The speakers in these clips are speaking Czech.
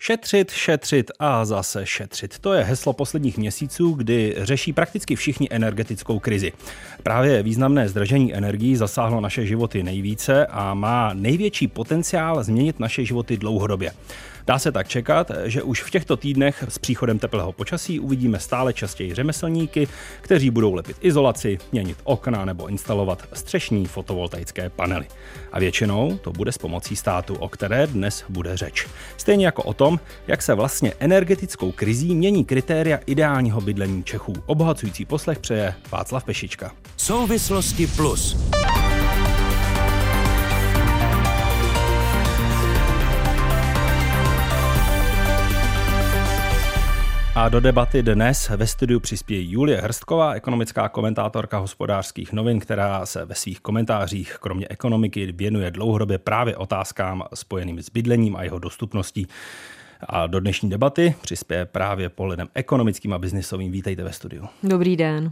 Šetřit, šetřit a zase šetřit. To je heslo posledních měsíců, kdy řeší prakticky všichni energetickou krizi. Právě významné zdražení energií zasáhlo naše životy nejvíce a má největší potenciál změnit naše životy dlouhodobě. Dá se tak čekat, že už v těchto týdnech s příchodem teplého počasí uvidíme stále častěji řemeslníky, kteří budou lepit izolaci, měnit okna nebo instalovat střešní fotovoltaické panely. A většinou to bude s pomocí státu, o které dnes bude řeč. Stejně jako o tom, jak se vlastně energetickou krizí mění kritéria ideálního bydlení Čechů. Obohacující poslech přeje Václav Pešička. Souvislosti plus. A do debaty dnes ve studiu přispěje Julie Hrstková, ekonomická komentátorka hospodářských novin, která se ve svých komentářích kromě ekonomiky věnuje dlouhodobě právě otázkám spojeným s bydlením a jeho dostupností. A do dnešní debaty přispěje právě pohledem ekonomickým a biznisovým. Vítejte ve studiu. Dobrý den.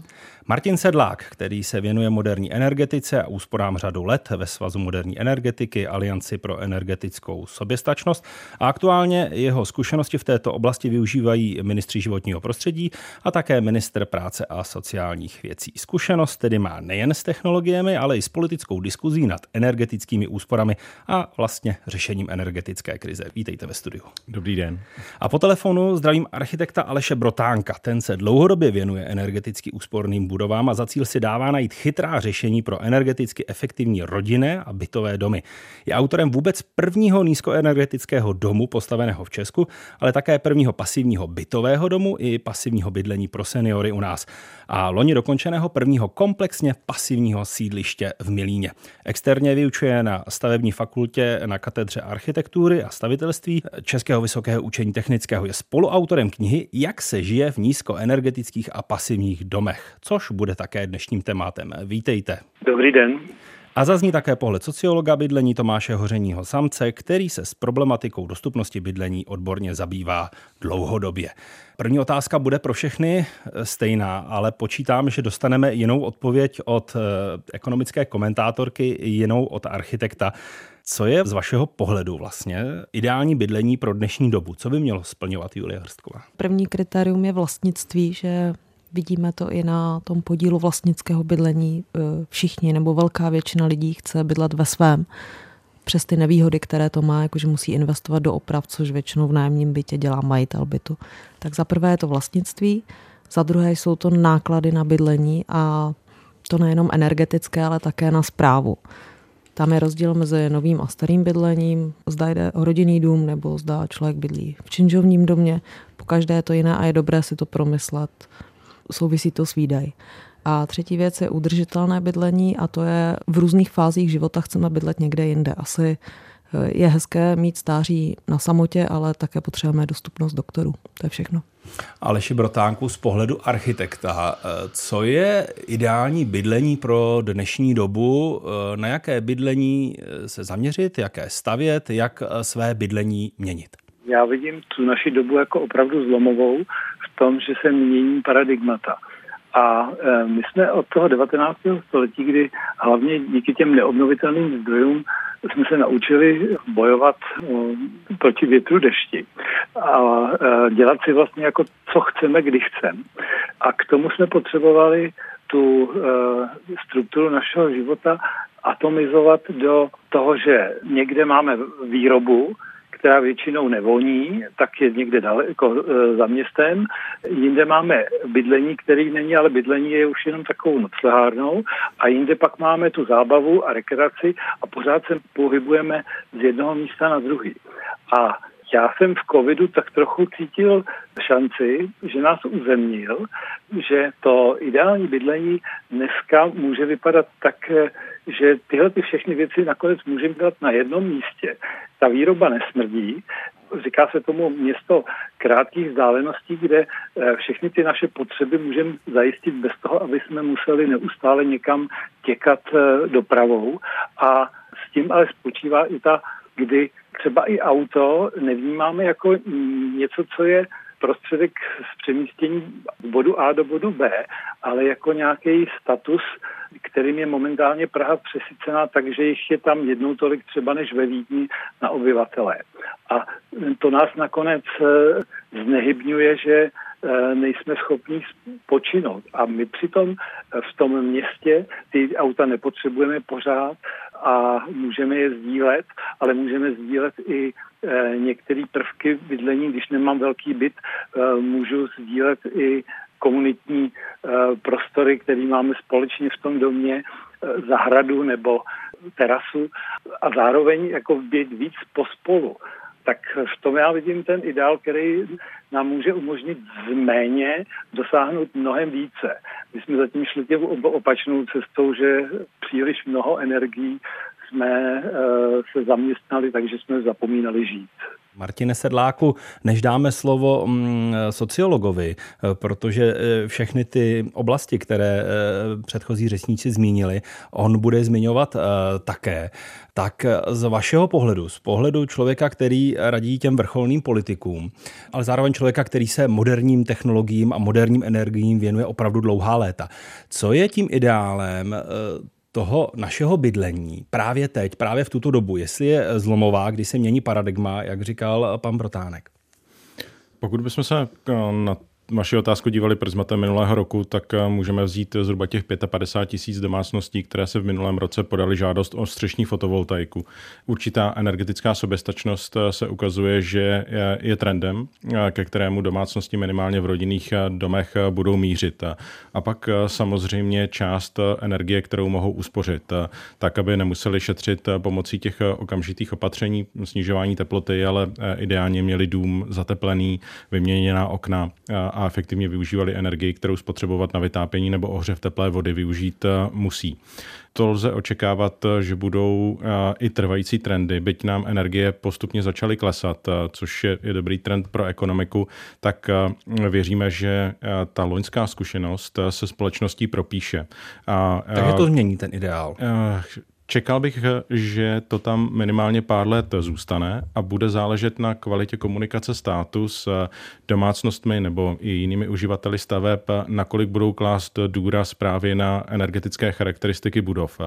Martin Sedlák, který se věnuje moderní energetice a úsporám řadu let ve Svazu moderní energetiky, Alianci pro energetickou soběstačnost. A aktuálně jeho zkušenosti v této oblasti využívají ministři životního prostředí a také minister práce a sociálních věcí. Zkušenost tedy má nejen s technologiemi, ale i s politickou diskuzí nad energetickými úsporami a vlastně řešením energetické krize. Vítejte ve studiu. Dobrý den. A po telefonu zdravím architekta Aleše Brotánka. Ten se dlouhodobě věnuje energeticky úsporným budovám a za cíl si dává najít chytrá řešení pro energeticky efektivní rodinné a bytové domy. Je autorem vůbec prvního nízkoenergetického domu postaveného v Česku, ale také prvního pasivního bytového domu i pasivního bydlení pro seniory u nás. A loni dokončeného prvního komplexně pasivního sídliště v Milíně. Externě vyučuje na stavební fakultě na katedře architektury a stavitelství Českého vysokého učení technického. Je spoluautorem knihy Jak se žije v nízkoenergetických a pasivních domech, což bude také dnešním tématem. Vítejte. Dobrý den. A zazní také pohled sociologa bydlení Tomáše Hořeního Samce, který se s problematikou dostupnosti bydlení odborně zabývá dlouhodobě. První otázka bude pro všechny stejná, ale počítám, že dostaneme jinou odpověď od eh, ekonomické komentátorky, jinou od architekta. Co je z vašeho pohledu vlastně ideální bydlení pro dnešní dobu? Co by mělo splňovat Julia Hrstková? První kritérium je vlastnictví, že Vidíme to i na tom podílu vlastnického bydlení. E, všichni nebo velká většina lidí chce bydlet ve svém. Přes ty nevýhody, které to má, jakože musí investovat do oprav, což většinou v nájemním bytě dělá majitel bytu. Tak za prvé je to vlastnictví, za druhé jsou to náklady na bydlení a to nejenom energetické, ale také na zprávu. Tam je rozdíl mezi novým a starým bydlením, zda jde o rodinný dům nebo zda člověk bydlí v činžovním domě. Po každé je to jiné a je dobré si to promyslet souvisí to s výdaj. A třetí věc je udržitelné bydlení a to je v různých fázích života chceme bydlet někde jinde. Asi eh, je hezké mít stáří na samotě, ale také potřebujeme dostupnost doktorů. To je všechno. Aleši Brotánku, z pohledu architekta, eh, co je ideální bydlení pro dnešní dobu? Eh, na jaké bydlení se zaměřit, jaké stavět, jak své bydlení měnit? Já vidím tu naši dobu jako opravdu zlomovou tom, že se mění paradigmata. A e, my jsme od toho 19. století, kdy hlavně díky těm neobnovitelným zdrojům jsme se naučili bojovat e, proti větru dešti a e, dělat si vlastně jako co chceme, kdy chceme. A k tomu jsme potřebovali tu strukturu našeho života atomizovat do toho, že někde máme výrobu, která většinou nevoní, tak je někde daleko e, za městem. Jinde máme bydlení, který není, ale bydlení je už jenom takovou noclehárnou a jinde pak máme tu zábavu a rekreaci a pořád se pohybujeme z jednoho místa na druhý. A já jsem v covidu tak trochu cítil šanci, že nás uzemnil, že to ideální bydlení dneska může vypadat tak, že tyhle ty všechny věci nakonec můžeme dělat na jednom místě. Ta výroba nesmrdí, říká se tomu město krátkých vzdáleností, kde eh, všechny ty naše potřeby můžeme zajistit bez toho, aby jsme museli neustále někam těkat eh, dopravou. A s tím ale spočívá i ta, kdy třeba i auto nevnímáme jako něco, co je prostředek z přemístění z bodu A do bodu B, ale jako nějaký status, kterým je momentálně Praha přesycená, takže jich je tam jednou tolik třeba než ve Vídni na obyvatele. A to nás nakonec eh, znehybňuje, že Eh, nejsme schopni počinout. A my přitom eh, v tom městě ty auta nepotřebujeme pořád a můžeme je sdílet, ale můžeme sdílet i eh, některé prvky bydlení. Když nemám velký byt, můžu sdílet i komunitní prostory, které máme společně v tom domě, zahradu nebo terasu a zároveň jako být víc pospolu tak v tom já vidím ten ideál, který nám může umožnit z méně dosáhnout mnohem více. My jsme zatím šli tě opačnou cestou, že příliš mnoho energií jsme uh, se zaměstnali, takže jsme zapomínali žít. Martine Sedláku, než dáme slovo mm, sociologovi, eh, protože eh, všechny ty oblasti, které eh, předchozí řečníci zmínili, on bude zmiňovat také. Tak z vašeho pohledu, z pohledu člověka, který radí těm vrcholným politikům, ale zároveň člověka, který se moderním technologiím a moderním energiím věnuje opravdu dlouhá léta. Co je tím ideálem toho našeho bydlení právě teď, právě v tuto dobu, jestli je zlomová, kdy se mění paradigma, jak říkal pan Protánek? Pokud bychom se eh, na vaši otázku dívali prismatem minulého roku, tak eh, můžeme vzít zhruba těch 55 tisíc domácností, které se v minulém roce podali žádost o střešní fotovoltaiku. Určitá energetická soběstačnost eh, se ukazuje, že je trendem, eh, ke kterému domácnosti minimálně v rodinných domech budou mířit. A pak samozřejmě část energie, kterou mohou uspořit, tak aby nemuseli šetřit pomocí těch okamžitých opatření, snižování teploty, ale ideálně měli dům zateplený, vyměněná okna a efektivně využívali energii, kterou spotřebovat na vytápění nebo ohřev teplé vody využít eh, musí. To lze očekávat, eh, že budou eh, i trvající trendy, byť nám energie postupně začaly klesat, což je, je dobrý trend pro ekonomiku, tak věříme, že ta loňská zkušenost se společností propíše. A, Takže to změní ten ideál. Čekal bych, že to tam minimálně pár let zůstane a bude záležet na kvalitě komunikace státu s domácnostmi nebo i jinými uživateli staveb, nakolik budou klást důraz právě na energetické charakteristiky budov.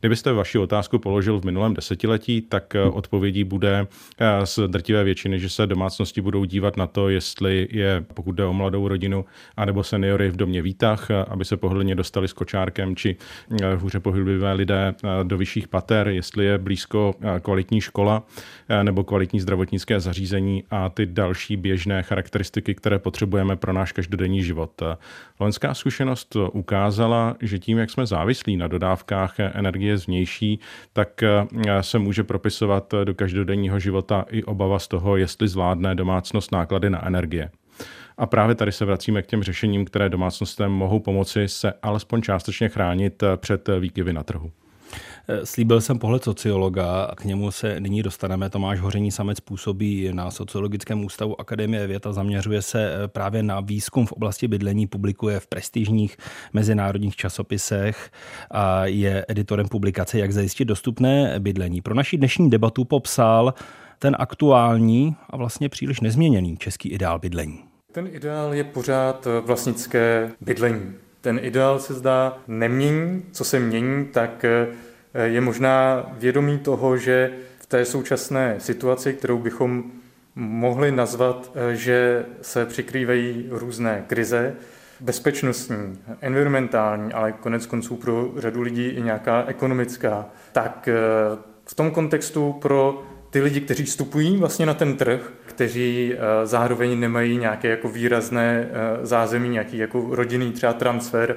Kdybyste vaši otázku položil v minulém desetiletí, tak odpovědí bude z drtivé většiny, že se domácnosti budou dívat na to, jestli je, pokud jde o mladou rodinu, anebo seniory v domě výtah, aby se pohodlně dostali s kočárkem, či hůře pohyblivé lidé do vyšších pater, jestli je blízko eh, kvalitní škola eh, nebo kvalitní zdravotnické zařízení a ty další běžné charakteristiky, které potřebujeme pro náš každodenní život. Loňská zkušenost ukázala, že tím, jak jsme závislí na dodávkách energie zvnější, tak eh, se může propisovat do každodenního života i obava z toho, jestli zvládne domácnost náklady na energie. A právě tady se vracíme k těm řešením, které domácnostem mohou pomoci se alespoň částečně chránit před výkyvy na trhu. Eh, slíbil jsem pohled sociologa, k němu se nyní dostaneme. Tomáš Hoření samec působí na Sociologickém ústavu Akademie věd a zaměřuje se eh, právě na výzkum v oblasti bydlení, publikuje v prestižních mezinárodních časopisech a je editorem publikace Jak zajistit dostupné bydlení. Pro naši dnešní debatu popsal ten aktuální a vlastně příliš nezměněný český ideál bydlení. Ten ideál je pořád eh, vlastnické bydlení. Ten ideál se zdá nemění. Co se mění, tak je možná vědomí toho, že v té současné situaci, kterou bychom mohli nazvat, eh, že se přikrývají různé krize, bezpečnostní, environmentální, ale konec konců pro řadu lidí i nějaká ekonomická, tak eh, v tom kontextu pro ty lidi, kteří vstupují vlastně na ten trh, kteří eh, zároveň nemají nějaké jako výrazné zázemí, nějaký jako rodinný třeba transfer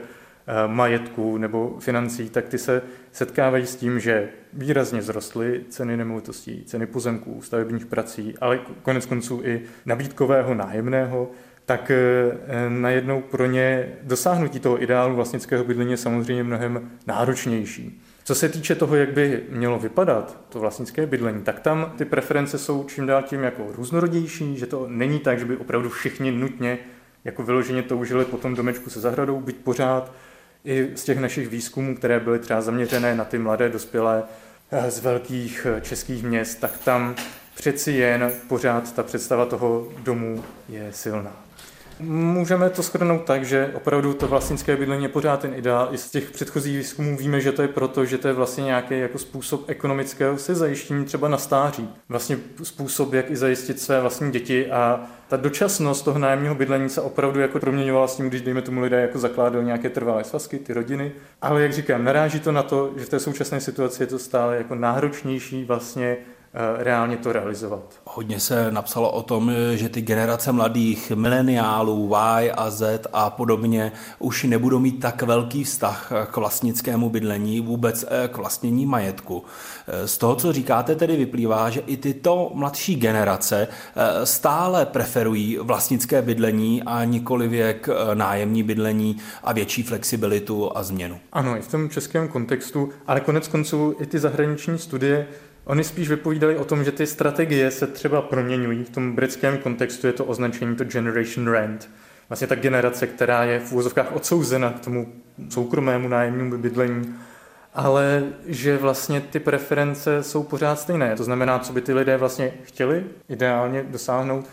majetku nebo financí, tak ty se setkávají s tím, že výrazně zrostly ceny nemovitostí, ceny pozemků, stavebních prací, ale konec konců i nabídkového nájemného, tak eh, najednou pro ně dosáhnutí toho ideálu vlastnického bydlení je samozřejmě mnohem náročnější. Co se týče toho, jak by mělo vypadat to vlastnické bydlení, tak tam ty preference jsou čím dál tím jako různorodější, že to není tak, že by opravdu všichni nutně jako vyloženě toužili po tom domečku se zahradou, být pořád i z těch našich výzkumů, které byly třeba zaměřené na ty mladé dospělé eh, z velkých eh, českých měst, tak tam přeci jen pořád ta představa toho domu je silná. Můžeme to shrnout tak, že opravdu to vlastnické bydlení je pořád ten ideál. I z těch předchozích výzkumů víme, že to je proto, že to je vlastně nějaký jako způsob ekonomického se zajištění třeba na stáří. Vlastně způsob, jak i zajistit své vlastní děti a ta dočasnost toho nájemního bydlení se opravdu jako proměňovala s tím, když dejme tomu lidé jako zakládali nějaké trvalé svazky, ty rodiny. Ale jak říkám, naráží to na to, že v té současné situaci je to stále jako náročnější vlastně reálně to realizovat. Hodně se napsalo o tom, že ty generace mladých mileniálů Y a Z a podobně už nebudou mít tak velký vztah k vlastnickému bydlení, vůbec eh, k vlastnění majetku. Eh, z toho, co říkáte, tedy vyplývá, že i tyto mladší generace stále preferují vlastnické bydlení a nikoli věk nájemní bydlení a větší flexibilitu a změnu. Ano, i v tom českém kontextu, ale konec konců i ty zahraniční studie Oni spíš vypovídali o tom, že ty strategie se třeba proměňují. V tom britském kontextu je to označení to generation rent. Vlastně ta generace, která je v úvozovkách odsouzena k tomu soukromému nájemnímu bydlení, ale že vlastně ty preference jsou pořád stejné. To znamená, co by ty lidé vlastně chtěli ideálně dosáhnout,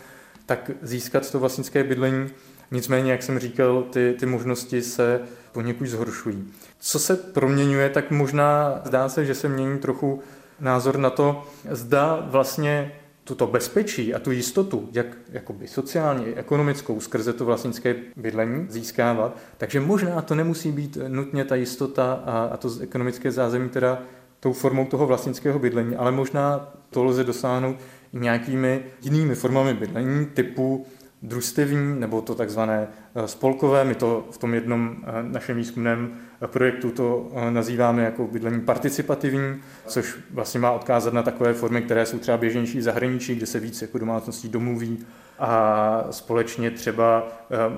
tak získat to vlastnické bydlení. Nicméně, jak jsem říkal, ty, ty možnosti se poněkud zhoršují. Co se proměňuje, tak možná zdá se, že se mění trochu názor na to, zda vlastně tuto bezpečí a tu jistotu, jak jakoby sociálně i ekonomickou skrze to vlastnické bydlení získávat. Takže možná to nemusí být nutně ta jistota a, a to ekonomické zázemí teda tou formou toho vlastnického bydlení, ale možná to lze dosáhnout i nějakými jinými formami bydlení typu družstevní nebo to takzvané eh, spolkové. My to v tom jednom eh, našem výzkumném eh, projektu to nazýváme jako bydlení participativní, což vlastně má odkázat na takové formy, které jsou třeba běžnější v zahraničí, kde se víc jako domácností domluví a společně třeba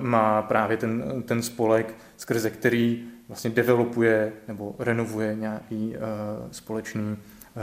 má právě ten, ten spolek, skrze který vlastně developuje nebo renovuje nějaký společný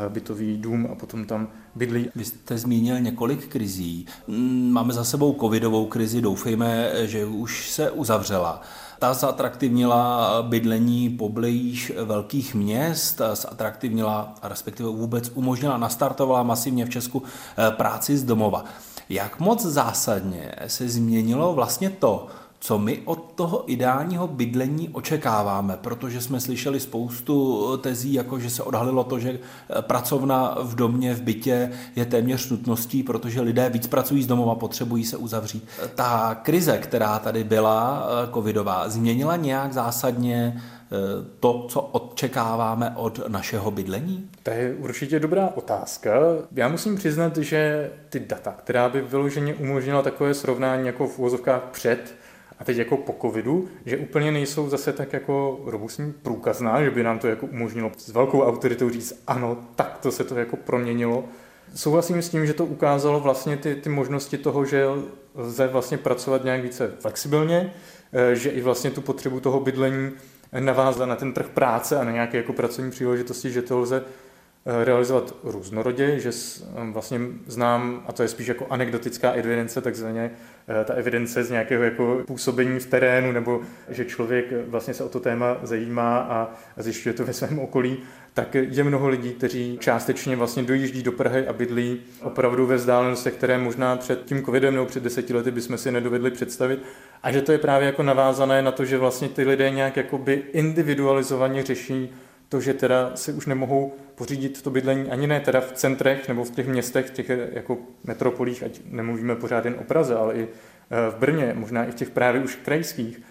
bytový dům a potom tam bydlí. Vy jste zmínil několik krizí. Mm, máme za sebou covidovou krizi, doufejme, že už se uzavřela. Ta zatraktivnila bydlení poblíž velkých měst, zatraktivnila, respektive vůbec umožnila, nastartovala masivně v Česku eh, práci z domova. Jak moc zásadně se změnilo vlastně to, co my od toho ideálního bydlení očekáváme, protože jsme slyšeli spoustu tezí, jako že se odhalilo to, že eh, pracovna v domě, v bytě je téměř nutností, protože lidé víc pracují z domova, potřebují se uzavřít. Ta krize, která tady byla eh, covidová, změnila nějak zásadně eh, to, co očekáváme od našeho bydlení? To je určitě dobrá otázka. Já musím přiznat, že ty data, která by vyloženě umožnila takové srovnání jako v úvozovkách před a teď jako po covidu, že úplně nejsou zase tak jako robustní průkazná, že by nám to jako umožnilo s velkou autoritou říct, ano, tak to se to jako proměnilo. Souhlasím s tím, že to ukázalo vlastně ty, ty možnosti toho, že lze vlastně pracovat nějak více flexibilně, eh, že i vlastně tu potřebu toho bydlení navázat na ten trh práce a na nějaké jako pracovní příležitosti, že to lze realizovat různorodě, že vlastně znám, a to je spíš jako anekdotická evidence, takzvaně Eh, ta evidence z nějakého jako působení v terénu, nebo že člověk vlastně se o to téma zajímá a zjišťuje to ve svém okolí, tak je mnoho lidí, kteří částečně vlastně dojíždí do Prahy a bydlí opravdu ve vzdálenostech, které možná před tím covidem nebo před deseti lety bychom si nedovedli představit. A že to je právě jako navázané na to, že vlastně ty lidé nějak jakoby individualizovaně řeší to, že teda si už nemohou pořídit to bydlení ani ne teda v centrech nebo v těch městech, těch jako metropolích, ať nemluvíme pořád jen o Praze, ale i eh, v Brně, možná i v těch právě už krajských,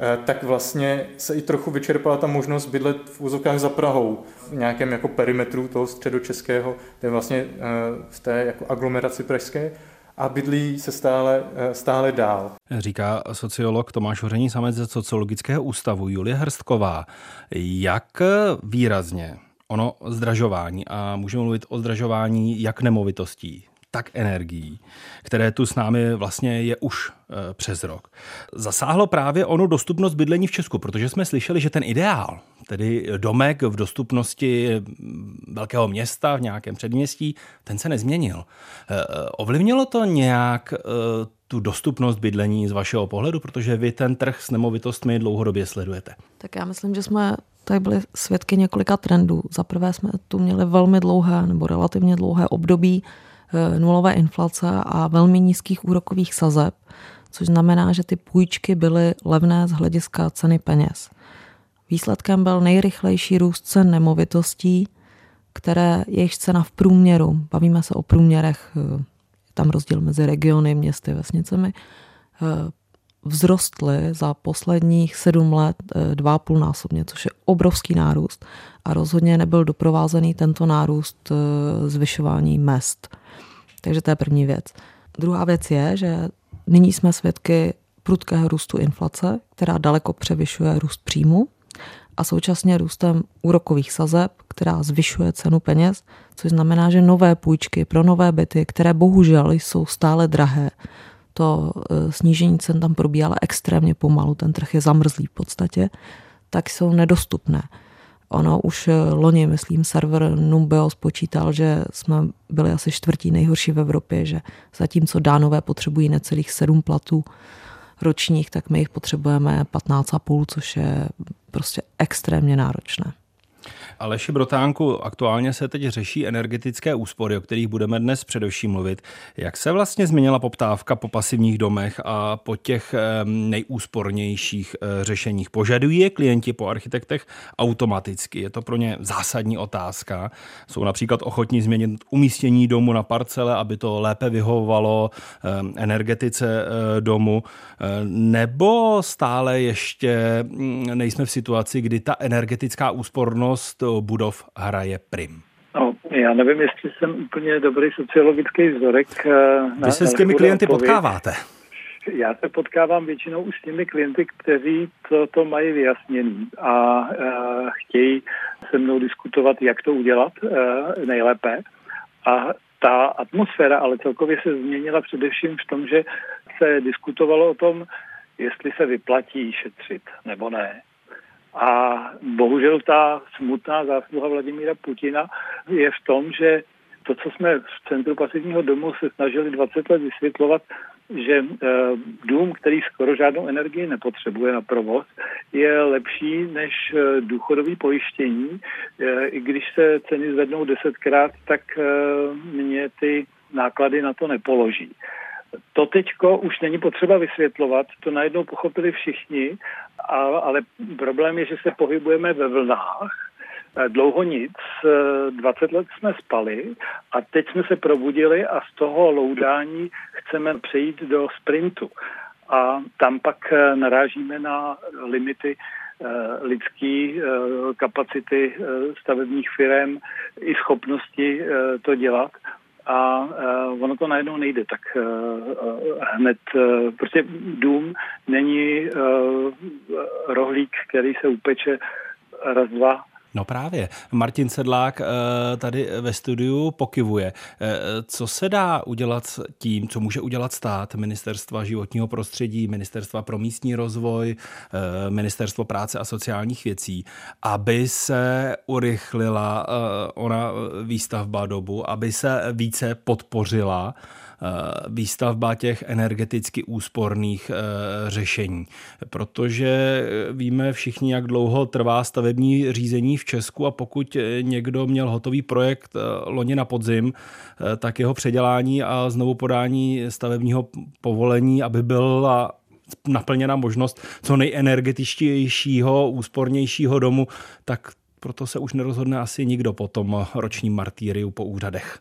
eh, tak vlastně se i trochu vyčerpala ta možnost bydlet v úzokách za Prahou, v nějakém jako perimetru toho středočeského, to je vlastně eh, v té jako aglomeraci pražské, a bydlí se stále, stále dál. Říká sociolog Tomáš Hoření samec ze Sociologického ústavu Julie Hrstková. Jak výrazně ono zdražování a můžeme mluvit o zdražování jak nemovitostí, tak energií, které tu s námi vlastně je už e, přes rok. Zasáhlo právě ono dostupnost bydlení v Česku, protože jsme slyšeli, že ten ideál, tedy domek v dostupnosti velkého města v nějakém předměstí, ten se nezměnil. E, ovlivnilo to nějak tu dostupnost bydlení z vašeho pohledu, protože vy ten trh s nemovitostmi dlouhodobě sledujete? Tak já myslím, že jsme tady byli svědky několika trendů. Za prvé jsme tu měli velmi dlouhé nebo relativně dlouhé období nulové inflace a velmi nízkých úrokových sazeb, což znamená, že ty půjčky byly levné z hlediska ceny peněz. Výsledkem byl nejrychlejší růst cen nemovitostí, které jejich cena v průměru, bavíme se o průměrech, je tam rozdíl mezi regiony, městy, vesnicemi, vzrostly za posledních sedm let eh, dva půl násobně, což je obrovský nárůst a rozhodně nebyl doprovázený tento nárůst eh, zvyšování mest. Takže to je první věc. Druhá věc je, že nyní jsme svědky prudkého růstu inflace, která daleko převyšuje růst příjmu a současně růstem úrokových sazeb, která zvyšuje cenu peněz, což znamená, že nové půjčky pro nové byty, které bohužel jsou stále drahé, to e, snížení cen tam probíhalo extrémně pomalu, ten trh je zamrzlý v podstatě, tak jsou nedostupné. Ono už e, loni, myslím, server Numbeo spočítal, že jsme byli asi čtvrtí nejhorší v Evropě, že zatímco dánové potřebují necelých sedm platů ročních, tak my jich potřebujeme 15,5, což je prostě extrémně náročné. Aleši Brotánku, aktuálně se teď řeší energetické úspory, o kterých budeme dnes především mluvit. Jak se vlastně změnila poptávka po pasivních domech a po těch nejúspornějších eh, řešeních? Požadují je klienti po architektech automaticky? Je to pro ně zásadní otázka. Jsou například ochotní změnit umístění domu na parcele, aby to lépe vyhovovalo energetice eh, domu, eh, nebo stále ještě mm, nejsme v situaci, kdy ta energetická úspornost budov hraje prim? No, já nevím, jestli jsem úplně dobrý sociologický vzorek. Eh, Vy se s těmi klienty odpověď. potkáváte? Já se potkávám většinou už s těmi klienty, kteří to, to mají vyjasněný a uh, chtějí se mnou diskutovat, jak to udělat uh, nejlépe. A ta atmosféra ale celkově se změnila především v tom, že se diskutovalo o tom, jestli se vyplatí šetřit nebo ne. A bohužel ta smutná zásluha Vladimíra Putina je v tom, že to, co jsme v Centru pasivního domu se snažili 20 let vysvětlovat, že e, dům, který skoro žádnou energii nepotřebuje na provoz, je lepší než e, důchodový pojištění. E, I když se ceny zvednou desetkrát, tak mě ty náklady na to nepoloží. To teďko už není potřeba vysvětlovat, to najednou pochopili všichni, ale problém je, že se pohybujeme ve vlnách. Dlouho nic, 20 let jsme spali a teď jsme se probudili a z toho loudání chceme přejít do sprintu. A tam pak narážíme na limity eh, lidský eh, kapacity eh, stavebních firm i schopnosti to dělat a uh, ono to najednou nejde, tak uh, uh, hned, uh, prostě dům není uh, rohlík, který se upeče raz, dva, No právě. Martin Sedlák tady ve studiu pokivuje. Co se dá udělat s tím, co může udělat stát, ministerstva životního prostředí, ministerstva pro místní rozvoj, ministerstvo práce a sociálních věcí, aby se urychlila ona výstavba dobu, aby se více podpořila Eh, výstavba těch energeticky úsporných eh, řešení. Protože víme všichni, jak dlouho trvá stavební řízení v Česku a pokud někdo měl hotový projekt eh, loni na podzim, tak jeho předělání a znovu podání stavebního povolení, aby byla naplněna možnost co nejenergetičtějšího, úspornějšího domu, tak proto se už nerozhodne asi nikdo po tom ročním martýriu po úřadech.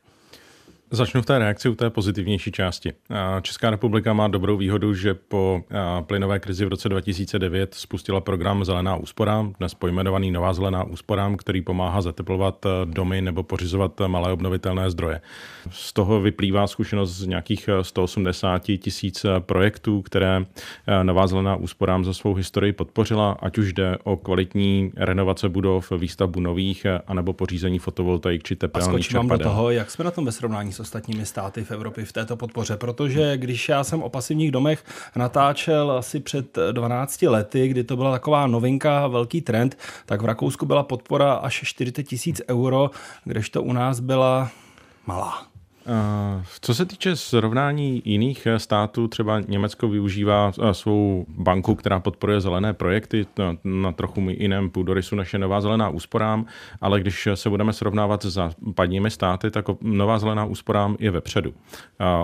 Začnu v té reakci u té pozitivnější části. Česká republika má dobrou výhodu, že po plynové krizi v roce 2009 spustila program Zelená úspora, dnes pojmenovaný Nová zelená úspora, který pomáhá zateplovat domy nebo pořizovat malé obnovitelné zdroje. Z toho vyplývá zkušenost z nějakých 180 tisíc projektů, které Nová zelená úsporám za svou historii podpořila, ať už jde o kvalitní renovace budov, výstavbu nových, anebo pořízení fotovoltaik či tepelných čerpadel. do toho, jak jsme na tom ve srovnání s ostatními státy v Evropě v této podpoře, protože když já jsem o pasivních domech natáčel asi před 12 lety, kdy to byla taková novinka, velký trend, tak v Rakousku byla podpora až 40 tisíc euro, kdežto u nás byla malá. Co se týče srovnání jiných států, třeba Německo využívá svou banku, která podporuje zelené projekty na trochu jiném půdorysu než je Nová zelená úsporám, ale když se budeme srovnávat s západními státy, tak Nová zelená úsporám je vepředu.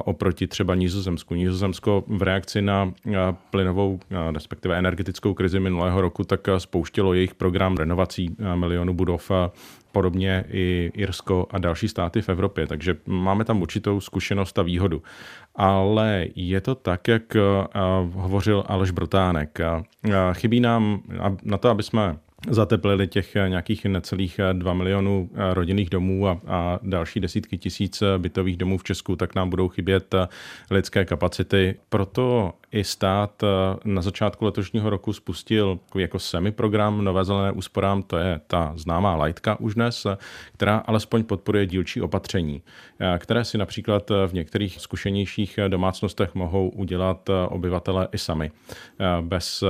Oproti třeba Nizozemsku. Nizozemsko v reakci na plynovou, respektive energetickou krizi minulého roku, tak spouštělo jejich program renovací milionů budov podobně i Irsko a další státy v Evropě. Takže máme tam určitou zkušenost a výhodu. Ale je to tak, jak hovořil Aleš Brotánek. Chybí nám na to, aby jsme zateplili těch nějakých necelých 2 milionů rodinných domů a, a další desítky tisíc bytových domů v Česku, tak nám budou chybět lidské kapacity. Proto i stát eh, na začátku letošního roku spustil jako semi-program Nové zelené úsporám, to je ta známá lajtka už dnes, eh, která alespoň podporuje dílčí opatření, eh, které si například v některých zkušenějších domácnostech mohou udělat obyvatele i sami. Bez...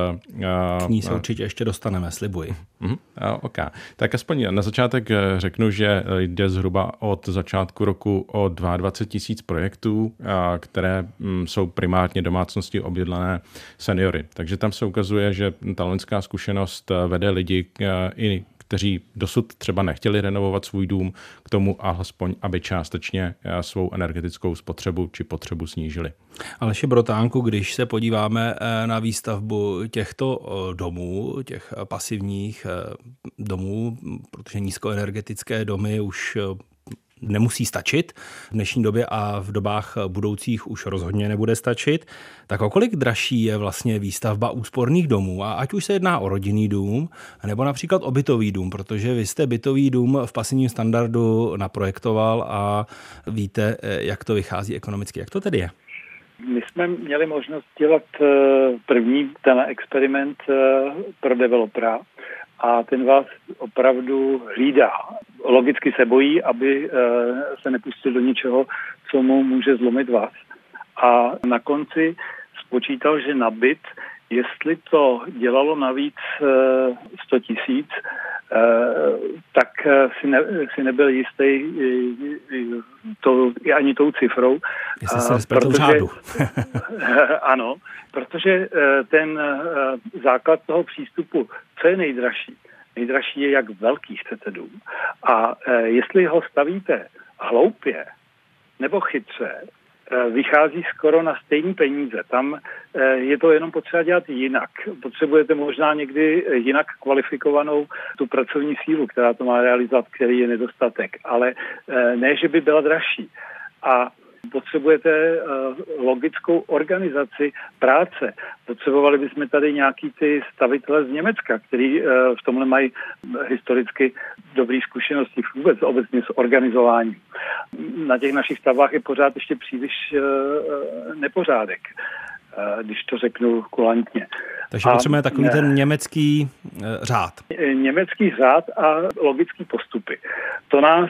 K ní se určitě ještě dostaneme, slibuji. Uh, OK. Tak aspoň na začátek řeknu, že jde zhruba od začátku roku o 22 tisíc projektů, které mm, jsou primárně domácnosti obydlené seniory. Takže tam se ukazuje, že ta zkušenost eh, vede lidi eh, i kteří dosud třeba nechtěli renovovat svůj dům, k tomu alespoň, aby částečně eh, svou energetickou spotřebu či potřebu snížili. Aleši Brotánku, když se podíváme na výstavbu těchto domů, těch pasivních domů, protože nízkoenergetické domy už nemusí stačit v dnešní době a v dobách budoucích už rozhodně nebude stačit, tak o kolik dražší je vlastně výstavba úsporných domů? A ať už se jedná o rodinný dům, nebo například o bytový dům, protože vy jste bytový dům v pasivním standardu naprojektoval a víte, jak to vychází ekonomicky. Jak to tedy je? My jsme měli možnost dělat eh, první ten experiment eh, pro developera a ten vás opravdu hlídá. Logicky se bojí, aby eh, se nepustil do něčeho, co mu může zlomit vás. A na konci spočítal, že na byt, jestli to dělalo navíc 100 eh, tisíc, eh, tak si, ne, si nebyl jistý to, ani tou cifrou. Jestli se protože, ano, protože ten základ toho přístupu co je nejdražší? Nejdražší je, jak velký chcete dům. A e, jestli ho stavíte hloupě nebo chytře, e, vychází skoro na stejné peníze. Tam e, je to jenom potřeba dělat jinak. Potřebujete možná někdy jinak kvalifikovanou tu pracovní sílu, která to má realizovat, který je nedostatek, ale e, ne, že by byla dražší. A Potřebujete eh, logickou organizaci práce. Potřebovali bychom tady nějaký ty stavitele z Německa, který eh, v tomhle mají historicky dobré zkušenosti vůbec obecně s organizováním. Na těch našich stavách je pořád ještě příliš eh, nepořádek když to řeknu kulantně. Takže potřebujeme takový ten německý řád. Německý řád a logický postupy. To nás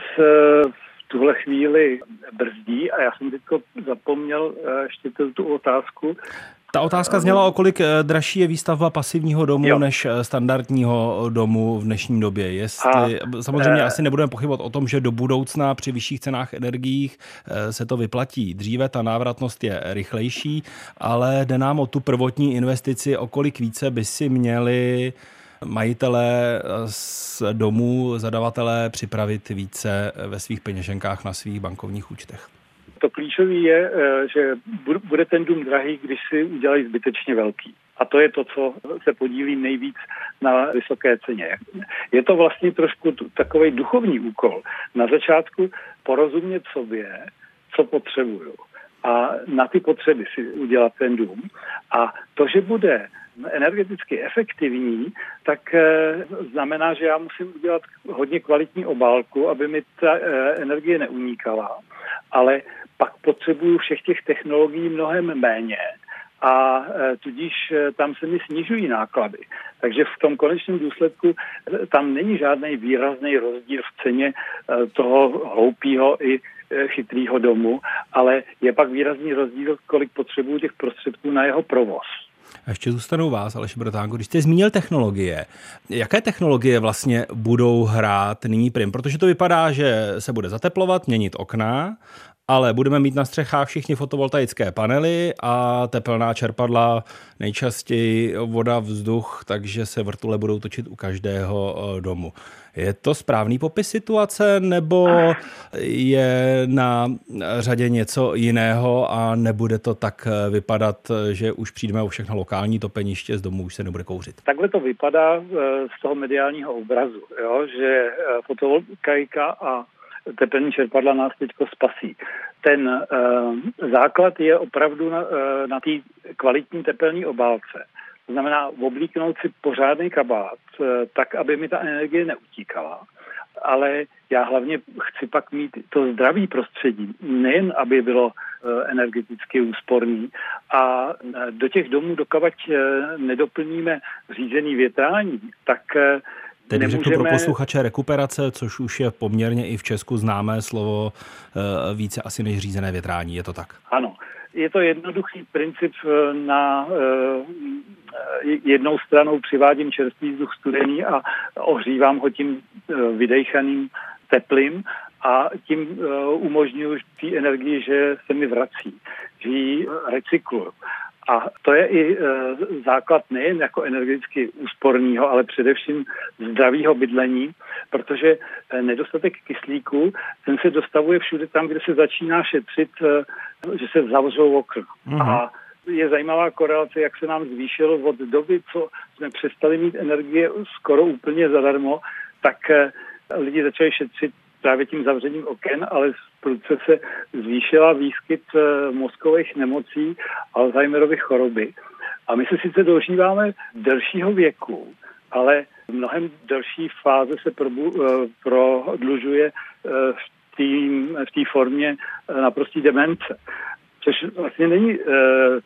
tuhle chvíli brzdí a já jsem teď zapomněl eh, ještě tu otázku. Ta otázka zněla, o kolik eh, dražší je výstavba pasivního domu jo. než eh, standardního domu v dnešní době. Jestli, a, samozřejmě e... asi nebudeme pochybovat o tom, že do budoucna při vyšších cenách energiích se to vyplatí. Dříve ta návratnost je rychlejší, ale jde nám o tu prvotní investici, o kolik více by si měli majitelé z domů, zadavatelé připravit více ve svých peněženkách na svých bankovních účtech? To klíčové je, eh, že bude ten dům drahý, když si udělají zbytečně velký. A to je to, co se podílí nejvíc na vysoké ceně. Je to vlastně trošku takový duchovní úkol. Na začátku porozumět sobě, co potřebuju. A na ty potřeby si udělat ten dům. A to, že bude energeticky efektivní, tak eh, znamená, že já musím udělat hodně kvalitní obálku, aby mi ta eh, energie neunikala, ale pak potřebuju všech těch technologií mnohem méně a eh, tudíž tam se mi snižují náklady. Takže v tom konečném důsledku tam není žádný výrazný rozdíl v ceně toho hloupého i chytrého domu, ale je pak výrazný rozdíl, kolik potřebuju těch prostředků na jeho provoz. A ještě zůstanou vás, Aleši Brotánko, když jste zmínil technologie, jaké technologie vlastně budou hrát nyní prim? Protože to vypadá, že se bude zateplovat, měnit okna ale budeme mít na střechách všichni fotovoltaické panely a tepelná čerpadla, nejčastěji voda, vzduch, takže se vrtule budou točit u každého eh, domu. Je to správný popis situace, nebo je na řadě něco jiného a nebude to tak eh, vypadat, že už přijdeme o všechno lokální topeniště, z domu už se nebude kouřit? Takhle to vypadá eh, z toho mediálního obrazu, jo? že fotovoltaika a tepelní čerpadla nás teď spasí. Ten uh, základ je opravdu na, uh, na té kvalitní tepelní obálce. To znamená oblíknout si pořádný kabát, uh, tak, aby mi ta energie neutíkala. Ale já hlavně chci pak mít to zdravý prostředí, nejen aby bylo energeticky úsporný. A do těch domů, dokavať nedoplníme řízený větrání, tak Tedy nemůžeme... řeknu pro posluchače rekuperace, což už je poměrně i v Česku známé slovo eh, více asi než řízené větrání, je to tak? Ano, je to jednoduchý princip eh, na eh, jednou stranou přivádím čerstvý vzduch studený a ohřívám ho tím vydechaným teplým a tím umožňuji té energii, že se mi vrací, že ji recykluju. A to je i e, základ nejen jako energeticky úsporného, ale především zdravého bydlení, protože e, nedostatek kyslíku, ten se dostavuje všude tam, kde se začíná šetřit, e, že se zavřou okna. Mm-hmm. A je zajímavá korelace, jak se nám zvýšilo od doby, co jsme přestali mít energie skoro úplně zadarmo, tak lidi začali šetřit právě tím zavřením oken, ale prudce se zvýšila výskyt eh, mozkových nemocí Alzheimerovy choroby. A my se sice dožíváme delšího věku, ale mnohem delší fáze se probu, eh, prodlužuje eh, v té formě naprostý demence. Což vlastně není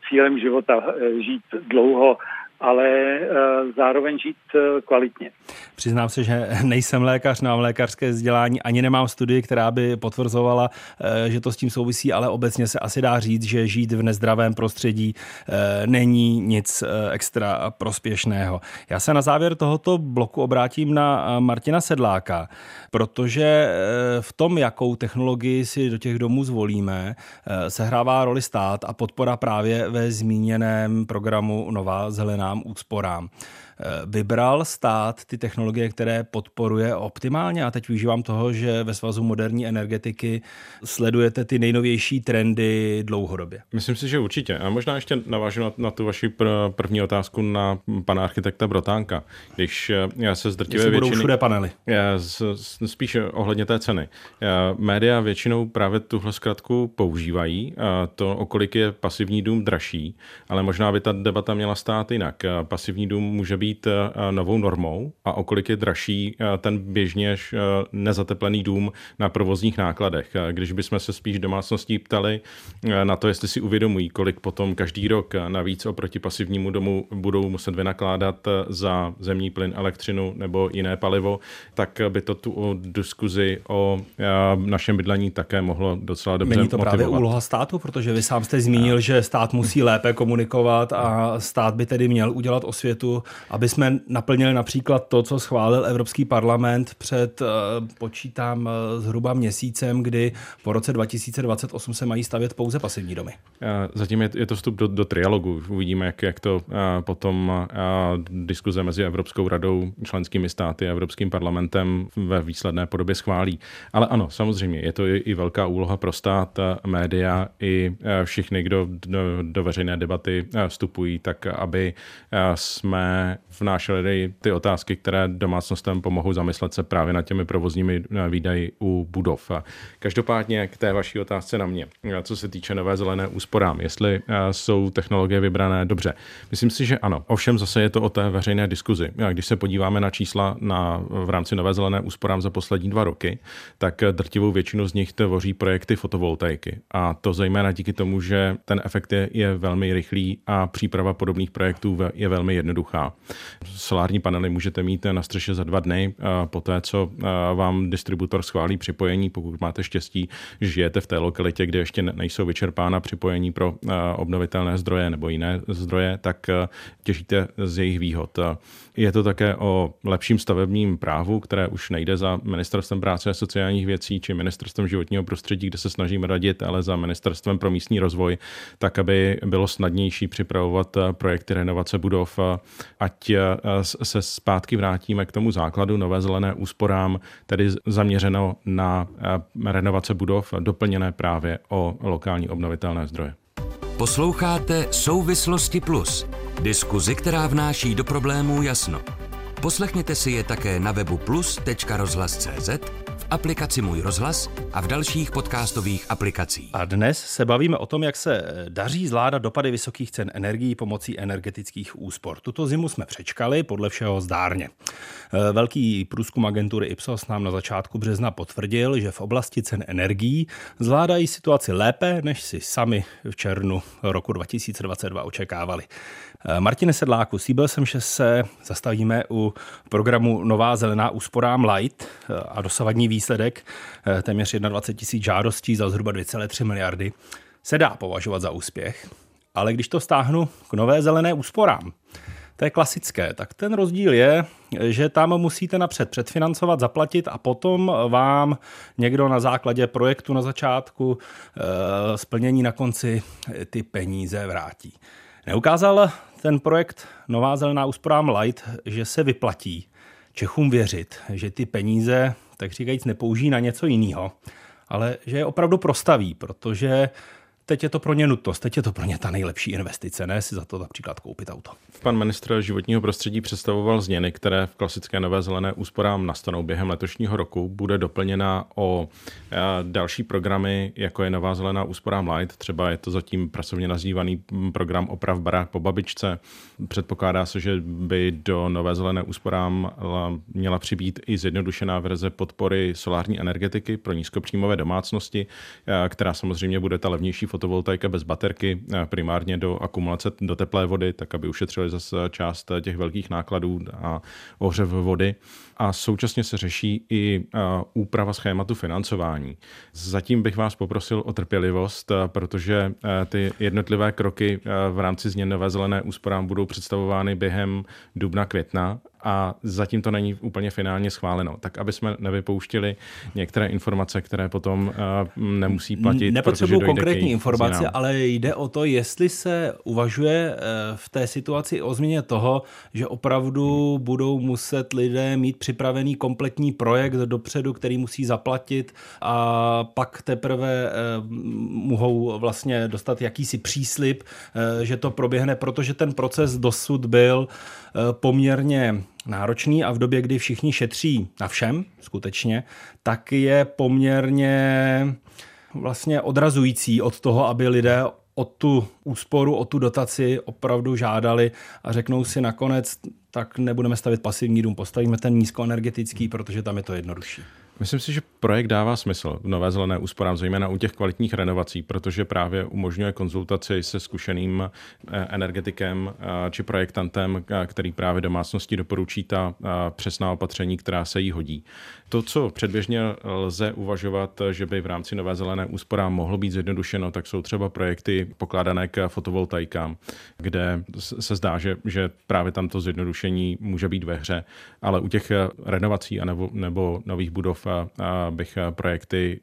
cílem života žít dlouho ale eh, zároveň žít eh, kvalitně. Přiznám se, že nejsem lékař, nemám lékařské vzdělání, ani nemám studii, která by potvrzovala, eh, že to s tím souvisí, ale obecně se asi dá říct, že žít v nezdravém prostředí není nic extra prospěšného. Já se na závěr tohoto bloku obrátím na Martina Sedláka, protože v tom, jakou technologii si do těch domů zvolíme, sehrává roli stát a podpora právě ve zmíněném programu Nová zelená úsporám, úsporám. Eh, vybral stát ty technologie, které podporuje optimálně a teď využívám toho, že ve Svazu moderní energetiky sledujete ty nejnovější trendy dlouhodobě. Myslím si, že určitě. A možná ještě navážu na, na tu vaši pr- první otázku na pana architekta Brotánka. Když eh, já se zdrtivé většiny... budou všude panely. Já spíš ohledně té ceny. Já, média většinou právě tuhle zkratku používají. A to, okolik je pasivní dům dražší, ale možná by ta debata měla stát jinak. Pasivní dům může být být eh, novou normou a o kolik je dražší eh, ten běžně eh, nezateplený dům na provozních nákladech. Když bychom se spíš domácností ptali na to, jestli si uvědomují, kolik potom každý rok navíc oproti pasivnímu domu budou muset vynakládat za zemní plyn, elektřinu nebo jiné palivo, tak by to tu diskuzi o našem bydlení také mohlo docela dobře Není to motivovat. právě úloha státu, protože vy sám jste zmínil, že stát musí lépe komunikovat a stát by tedy měl udělat osvětu a aby jsme naplnili například to, co schválil Evropský parlament před, eh, počítám, eh, zhruba měsícem, kdy po roce 2028 se mají stavět pouze pasivní domy. Zatím je, to vstup do, do trialogu. Uvidíme, jak, jak to eh, potom diskuze mezi Evropskou radou, členskými státy a Evropským parlamentem ve výsledné podobě schválí. Ale ano, samozřejmě, je to i, i velká úloha pro stát, média i všichni, kdo do, do veřejné debaty vstupují, tak aby jsme vnášeli ty otázky, které domácnostem pomohou zamyslet se právě nad těmi provozními eh, výdaji u budov. Každopádně k té vaší otázce na mě, eh, co se týče nové zelené úsporám, jestli eh, jsou technologie vybrané dobře. Myslím si, že ano. Ovšem zase je to o té veřejné diskuzi. Když se podíváme na čísla na, v rámci nové zelené úsporám za poslední dva roky, tak drtivou většinu z nich tvoří projekty fotovoltaiky. A to zejména díky tomu, že ten efekt je, je velmi rychlý a příprava podobných projektů je velmi jednoduchá. Solární panely můžete mít na střeše za dva dny, po té, co vám distributor schválí připojení, pokud máte štěstí, že žijete v té lokalitě, kde ještě nejsou vyčerpána připojení pro obnovitelné zdroje nebo jiné zdroje, tak těžíte z jejich výhod. Je to také o lepším stavebním právu, které už nejde za ministerstvem práce a sociálních věcí či ministerstvem životního prostředí, kde se snažíme radit, ale za ministerstvem pro místní rozvoj, tak aby bylo snadnější připravovat projekty renovace budov, ať se zpátky vrátíme k tomu základu nové zelené úsporám, tedy zaměřeno na renovace budov, doplněné právě o lokální obnovitelné zdroje. Posloucháte Souvislosti Plus, diskuzi, která vnáší do problémů jasno. Poslechněte si je také na webu plus.rozhlas.cz, aplikaci Můj rozhlas a v dalších podcastových aplikacích. A dnes se bavíme o tom, jak se daří zvládat dopady vysokých cen energií pomocí energetických úspor. Tuto zimu jsme přečkali, podle všeho zdárně. Velký průzkum agentury Ipsos nám na začátku března potvrdil, že v oblasti cen energií zvládají situaci lépe, než si sami v červnu roku 2022 očekávali. Martine Sedláku, slíbil jsem, že se zastavíme u programu Nová zelená úsporám Light a dosavadní výsledek téměř 21 tisíc žádostí za zhruba 2,3 miliardy se dá považovat za úspěch. Ale když to stáhnu k nové zelené úsporám, to je klasické. Tak ten rozdíl je, že tam musíte napřed předfinancovat, zaplatit a potom vám někdo na základě projektu na začátku, eh, splnění na konci ty peníze vrátí. Neukázal ten projekt Nová zelená úsporám Light, že se vyplatí Čechům věřit, že ty peníze, tak říkajíc, nepoužijí na něco jiného, ale že je opravdu prostaví, protože teď je to pro ně nutnost, teď je to pro ně ta nejlepší investice, ne si za to například koupit auto. Pan ministr životního prostředí představoval změny, které v klasické nové zelené úsporám nastanou během letošního roku. Bude doplněna o eh, další programy, jako je nová zelená úsporám Light, třeba je to zatím pracovně nazývaný program oprav barák po babičce. Předpokládá se, že by do nové zelené úsporám měla přibít i zjednodušená verze podpory solární energetiky pro nízkopříjmové domácnosti, eh, která samozřejmě bude ta levnější fotovoltaika bez baterky, eh, primárně do akumulace do teplé vody, tak aby ušetřili zase část těch velkých nákladů a ohřev vody. A současně se řeší i eh, úprava schématu financování. Zatím bych vás poprosil o trpělivost, eh, protože ty jednotlivé kroky v rámci změn nové zelené úsporám budou představovány během dubna, května a zatím to není úplně finálně schváleno. Tak aby jsme nevypouštili některé informace, které potom nemusí platit. Nepotřebuji konkrétní informace, ale jde o to, jestli se uvažuje v té situaci o změně toho, že opravdu budou muset lidé mít připravený kompletní projekt dopředu, který musí zaplatit a pak teprve uh, mohou vlastně dostat jakýsi příslip, uh, že to proběhne, protože ten proces dosud byl poměrně náročný a v době, kdy všichni šetří na všem, skutečně, tak je poměrně vlastně odrazující od toho, aby lidé o tu úsporu, o tu dotaci opravdu žádali a řeknou si nakonec, tak nebudeme stavit pasivní dům, postavíme ten nízkoenergetický, protože tam je to jednodušší. Myslím si, že projekt dává smysl v Nové zelené úsporám, zejména u těch kvalitních renovací, protože právě umožňuje konzultaci se zkušeným eh, energetikem eh, či projektantem, eh, který právě domácnosti doporučí ta přesná opatření, která se jí hodí. To, co předběžně lze uvažovat, že by v rámci Nové zelené úsporám mohlo být zjednodušeno, tak jsou třeba projekty pokládané k fotovoltaikám, kde se zdá, že, že právě tam to zjednodušení může být ve hře, ale u těch renovací a nebo, nebo nových budov bych projekty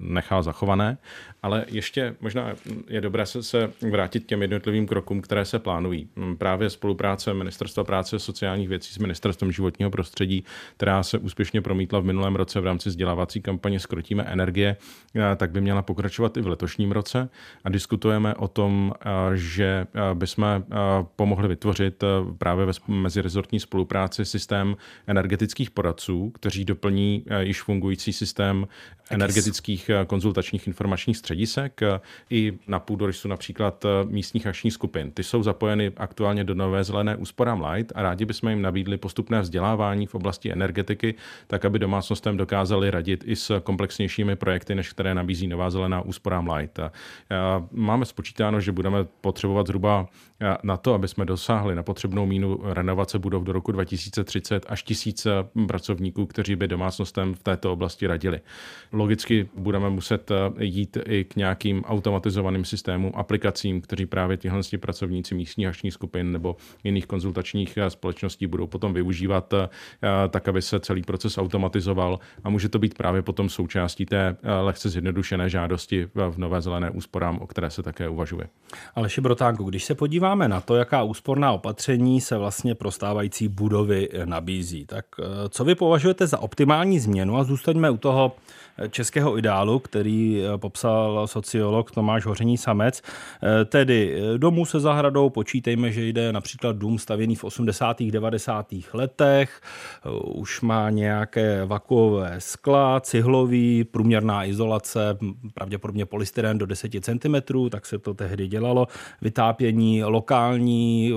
nechal zachované, ale ještě možná je dobré se, se vrátit k těm jednotlivým krokům, které se plánují. Právě spolupráce Ministerstva práce a sociálních věcí s Ministerstvem životního prostředí, která se úspěšně promítla v minulém roce v rámci vzdělávací kampaně Skrotíme energie, tak by měla pokračovat i v letošním roce a diskutujeme o tom, že bychom pomohli vytvořit právě ve mezirezortní spolupráci systém energetických poradců, kteří doplní již fungující systém energetických eh, konzultačních informačních středisek eh, i na půdorysu například eh, místních akčních skupin. Ty jsou zapojeny aktuálně do nové zelené úsporám Light a rádi bychom jim nabídli postupné vzdělávání v oblasti energetiky, tak aby domácnostem dokázali radit i s komplexnějšími projekty, než které nabízí nová zelená úsporám Light. Máme spočítáno, že budeme potřebovat zhruba na to, aby jsme dosáhli na potřebnou mínu renovace budov do roku 2030 až tisíce pracovníků, kteří by domácnostem v této oblasti radili. Logicky budeme muset jít i k nějakým automatizovaným systémům, aplikacím, kteří právě tihle pracovníci místních akčních skupin nebo jiných konzultačních společností budou potom využívat tak, aby se celý proces automatizoval a může to být právě potom součástí té lehce zjednodušené žádosti v nové zelené úsporám, o které se také uvažuje. Aleši Brotánku, když se podíváme na to, jaká úsporná opatření se vlastně pro stávající budovy nabízí, tak co vy považujete za optimální změnu a zůstaňme u toho českého ideálu, který eh, popsal sociolog Tomáš Hoření Samec, eh, tedy eh, domů se zahradou, počítejme, že jde například dům stavěný v 80. 90. letech, už má nějaké vakuové skla, cihlový, průměrná izolace, pravděpodobně polystyren do 10 cm, tak se to tehdy dělalo, vytápění lokální,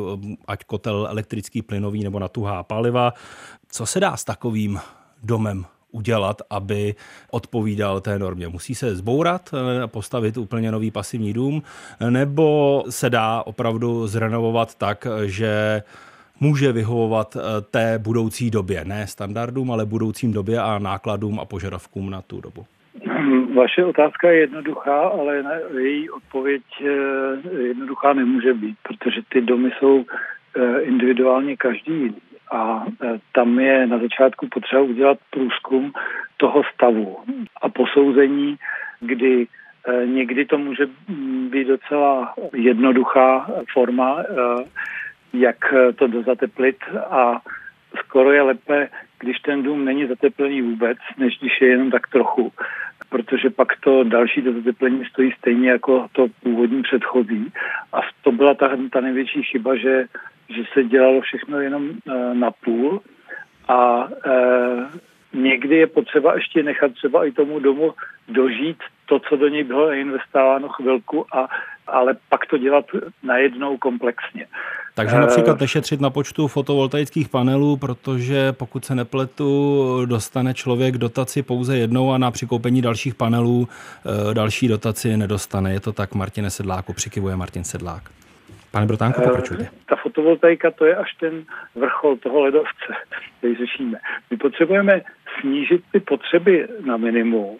ať kotel elektrický, plynový nebo na tuhá paliva. Co se dá s takovým domem udělat, aby odpovídal té normě. Musí se zbourat, eh, postavit úplně nový pasivní dům, nebo se dá opravdu zrenovovat tak, že může vyhovovat eh, té budoucí době, ne standardům, ale budoucím době a nákladům a požadavkům na tu dobu. Vaše otázka je jednoduchá, ale její odpověď eh, jednoduchá nemůže být, protože ty domy jsou individuálně každý jiný a tam je na začátku potřeba udělat průzkum toho stavu a posouzení, kdy někdy to může být docela jednoduchá forma, jak to dozateplit a skoro je lépe, když ten dům není zateplený vůbec, než když je jenom tak trochu protože pak to další dozateplení stojí stejně jako to původní předchozí. A to byla ta, ta největší chyba, že že se dělalo všechno jenom e, na půl a e, někdy je potřeba ještě nechat třeba i tomu domu dožít to, co do něj bylo investováno chvilku, a, ale pak to dělat najednou komplexně. Takže e, například nešetřit na počtu fotovoltaických panelů, protože pokud se nepletu, dostane člověk dotaci pouze jednou a na přikoupení dalších panelů další dotaci nedostane. Je to tak, Martine Sedláku, přikivuje Martin Sedlák. Pane pokračujte. Eh, ta fotovoltaika to je až ten vrchol toho ledovce, který řešíme. My potřebujeme snížit ty potřeby na minimum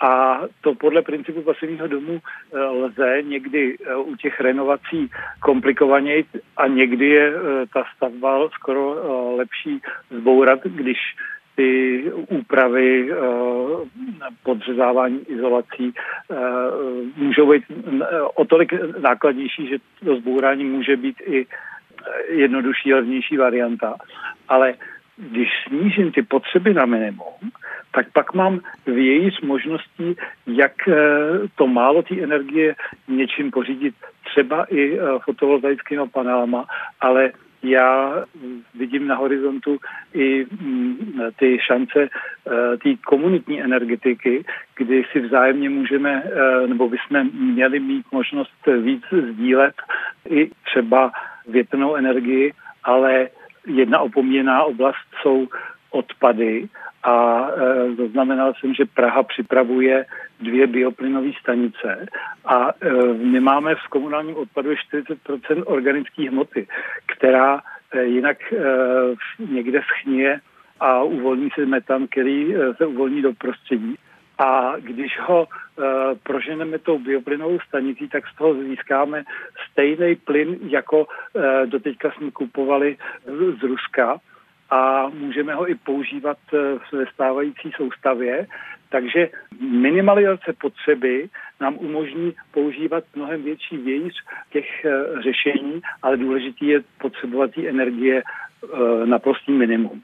a to podle principu pasivního domu eh, lze někdy eh, u těch renovací komplikovaněji a někdy je ta stavba skoro lepší zbourat, když ty úpravy eh, podřezávání izolací eh, můžou být o tolik nákladnější, že to zbourání může být i jednodušší, levnější varianta. Ale když snížím ty potřeby na minimum, tak pak mám vějíř možností, jak eh, to málo té energie něčím pořídit, třeba i fotovoltaickými panelama, ale já vidím na horizontu i mm, ty šance eh, té komunitní energetiky, kdy si vzájemně můžeme, eh, nebo bychom měli mít možnost víc sdílet i třeba větrnou energii, ale jedna opomíjená oblast jsou odpady a e, zaznamenal jsem, že Praha připravuje dvě bioplynové stanice a e, my máme v komunálním odpadu 40% organické hmoty, která e, jinak e, někde schnie a uvolní se metan, který e, se uvolní do prostředí. A když ho e, proženeme tou bioplynovou stanicí, tak z toho získáme stejný plyn, jako e, doteďka jsme kupovali z, z Ruska a můžeme ho i používat eh, ve stávající soustavě. Takže minimalizace potřeby nám umožní používat mnohem větší vějíř těch eh, řešení, ale důležitý je potřebovat energie eh, na prostý minimum.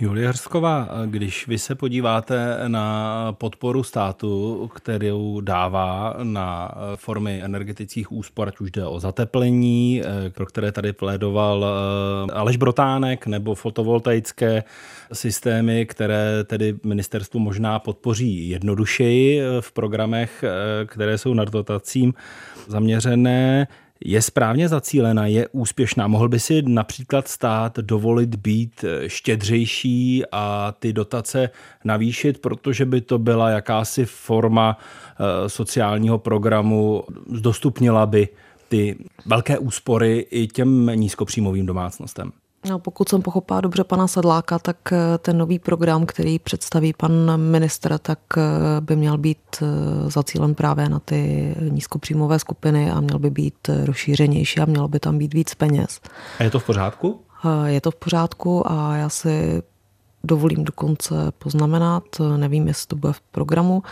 Julie Hrsková, když vy se podíváte na podporu státu, kterou dává na formy energetických úspor, ať už jde o zateplení, pro které tady plédoval eh, Aleš Brotánek, nebo fotovoltaické systémy, které tedy ministerstvu možná podpoří jednodušeji v programech, eh, které jsou nad dotacím zaměřené, je správně zacílena, je úspěšná. Mohl by si například stát dovolit být štědřejší a ty dotace navýšit, protože by to byla jakási forma eh, sociálního programu, zdostupnila by ty velké úspory i těm nízkopříjmovým domácnostem. No, pokud jsem pochopila dobře pana Sedláka, tak eh, ten nový program, který představí pan ministr, tak eh, by měl být eh, zacílen právě na ty nízkopříjmové skupiny a měl by být rozšířenější a mělo by tam být víc peněz. A je to v pořádku? Je to v pořádku a já si dovolím dokonce poznamenat, nevím, jestli to bude v programu,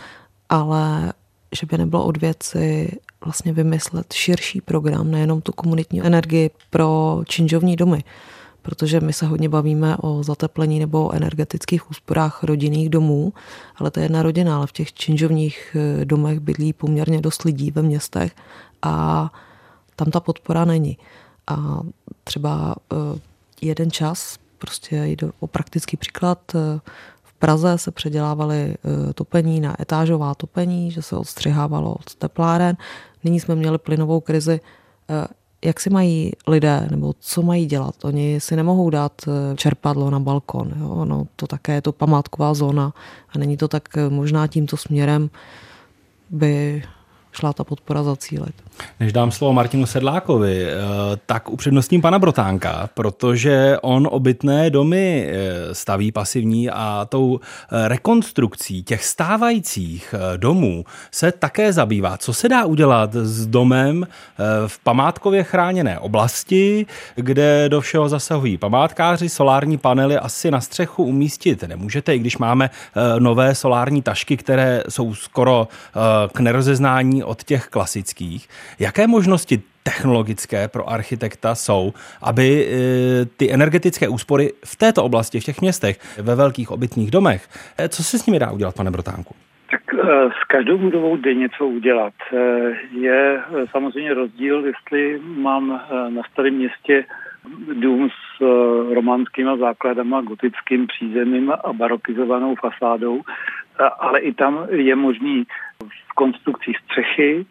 ale že by nebylo od věci vlastně vymyslet širší program, nejenom tu komunitní energii pro činžovní domy protože my se hodně bavíme o zateplení nebo o energetických úsporách rodinných domů, ale to je jedna rodina, ale v těch činžovních eh, domech bydlí poměrně dost lidí ve městech a tam ta podpora není. A třeba eh, jeden čas, prostě jde o praktický příklad, eh, v Praze se předělávaly topení na etážová topení, že se odstřihávalo od tepláren. Nyní jsme měli plynovou krizi jak si mají lidé, nebo co mají dělat? Oni si nemohou dát eh, čerpadlo na balkon. Jo? No, to také je to památková zóna a není to tak eh, možná tímto směrem by šla ta podpora zacílit. Než dám slovo Martinu Sedlákovi, eh, tak upřednostním pana Brotánka, protože on obytné domy eh, staví pasivní a tou eh, rekonstrukcí těch stávajících domů se také zabývá. Co se dá udělat s domem v památkově chráněné oblasti, kde do všeho zasahují památkáři, solární panely asi na střechu umístit nemůžete, i když máme nové solární tašky, které jsou skoro k nerozeznání od těch klasických. Jaké možnosti technologické pro architekta jsou, aby e, ty energetické úspory v této oblasti, v těch městech, ve velkých obytných domech, e, co se s nimi dá udělat, pane Brotánku? Tak e, s každou budovou jde něco udělat. Je samozřejmě rozdíl, jestli mám na starém městě dům s románskýma základama, gotickým přízemím a barokizovanou fasádou, ale i tam je možný v konstrukci střechy,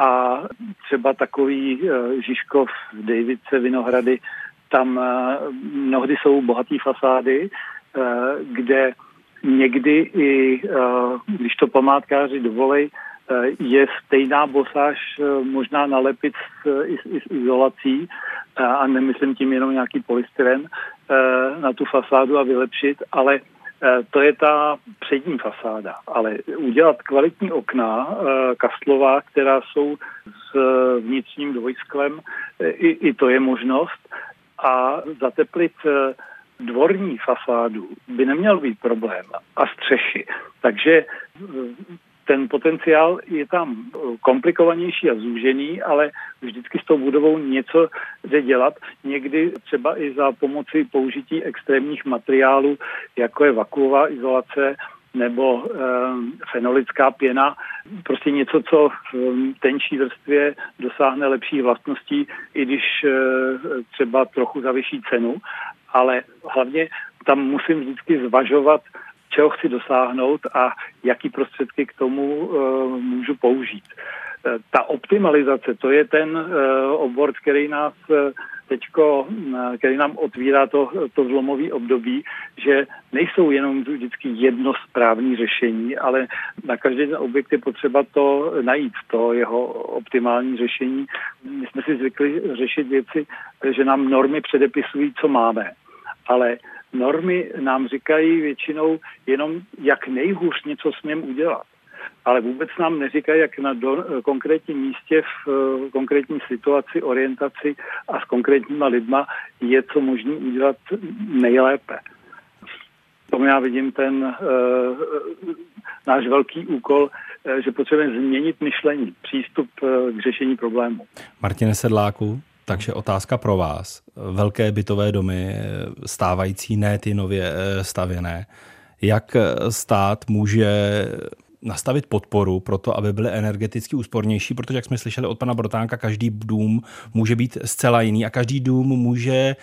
a třeba takový eh, Žižkov, Davidce, Vinohrady, tam eh, mnohdy jsou bohaté fasády, eh, kde někdy i, když to památkáři dovolej, je stejná bosáž možná nalepit s, i, s izolací a nemyslím tím jenom nějaký polystyren na tu fasádu a vylepšit, ale to je ta přední fasáda, ale udělat kvalitní okna eh, kastlová, která jsou s vnitřním dvojsklem, eh, i, i to je možnost. A zateplit dvorní fasádu by neměl být problém a střechy. Takže ten potenciál je tam eh, komplikovanější a zúžený, ale vždycky s tou budovou něco jde dělat. Někdy třeba i za pomoci použití extrémních materiálů, jako je vakuová izolace nebo e, fenolická pěna, prostě něco, co v tenčí vrstvě dosáhne lepších vlastností, i když e, třeba trochu zavyší cenu, ale hlavně tam musím vždycky zvažovat čeho chci dosáhnout a jaký prostředky k tomu uh, můžu použít. Uh, ta optimalizace, to je ten uh, obor, který nás teďko, který nám otvírá to, to zlomový období, že nejsou jenom vždycky jedno správné řešení, ale na každý ten objekt je potřeba to najít, to jeho optimální řešení. My jsme si zvykli řešit věci, že nám normy předepisují, co máme. Ale normy nám říkají většinou jenom, jak nejhůř něco smím udělat. Ale vůbec nám neříkají, jak na do, konkrétním místě, v konkrétní situaci, orientaci a s konkrétníma lidma je co možné udělat nejlépe. Tomu já vidím ten e, náš velký úkol, e, že potřebujeme změnit myšlení, přístup e, k řešení problému. Martine Sedláku, Takže otázka pro vás. Velké bytové domy, stávající, ne ty nově stavěné. Jak stát může nastavit podporu pro to, aby byly energeticky úspornější, protože jak jsme slyšeli od pana Brotánka, každý dům může být zcela jiný a každý dům může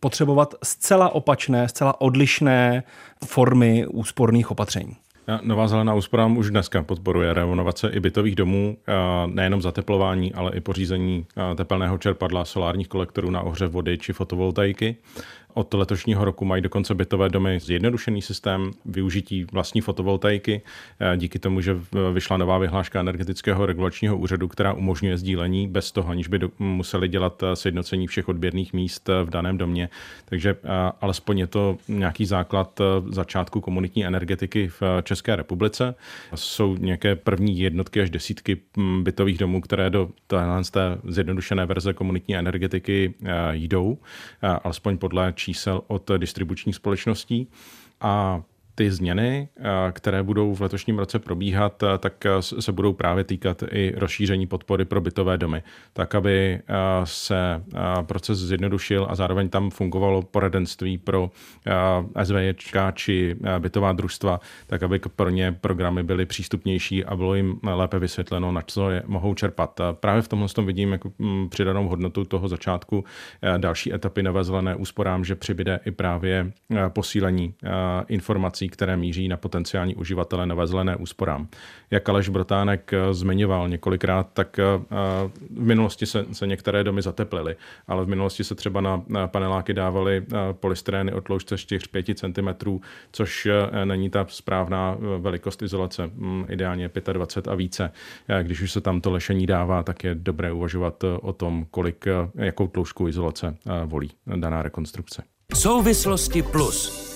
potřebovat zcela opačné, zcela odlišné formy úsporných opatření. Nová zelená úspora už dneska podporuje renovace i bytových domů, nejenom zateplování, ale i pořízení tepelného čerpadla, solárních kolektorů na ohřev vody či fotovoltaiky. Od letošního roku mají dokonce bytové domy zjednodušený systém využití vlastní fotovoltaiky. Eh, díky tomu, že vyšla nová vyhláška energetického regulačního úřadu, která umožňuje sdílení bez toho, aniž by museli dělat eh, sjednocení všech odběrných míst eh, v daném domě. Takže alespoň je to nějaký základ začátku komunitní energetiky v České republice. Jsou nějaké první jednotky až desítky hm, bytových domů, které do téhle zjednodušené verze komunitní energetiky jdou, alespoň podle čísel od distribučních společností. A ty změny, eh, které budou v letošním roce probíhat, eh, tak eh, se budou právě týkat i rozšíření podpory pro bytové domy, tak aby se proces zjednodušil a zároveň tam fungovalo poradenství pro SVJčka či bytová družstva, tak aby pro ně programy byly přístupnější a bylo jim lépe vysvětleno, na co je mohou čerpat. Právě v tomhle tom vidím jako mm, přidanou hodnotu toho začátku další etapy nové úsporám, že přibyde i právě posílení informací informací, které míří na potenciální uživatele nové zelené úsporám. Jak Aleš Brotánek eh, zmiňoval několikrát, tak eh, v minulosti se, se některé domy zateplily, ale v minulosti se třeba na, na paneláky dávaly eh, polystyrény o tloušťce 4-5 cm, což není ta správná velikost izolace, mm, ideálně 25 a více. Když už se tam to lešení dává, tak je dobré uvažovat o tom, kolik, jakou tloušku izolace volí daná rekonstrukce. Souvislosti plus.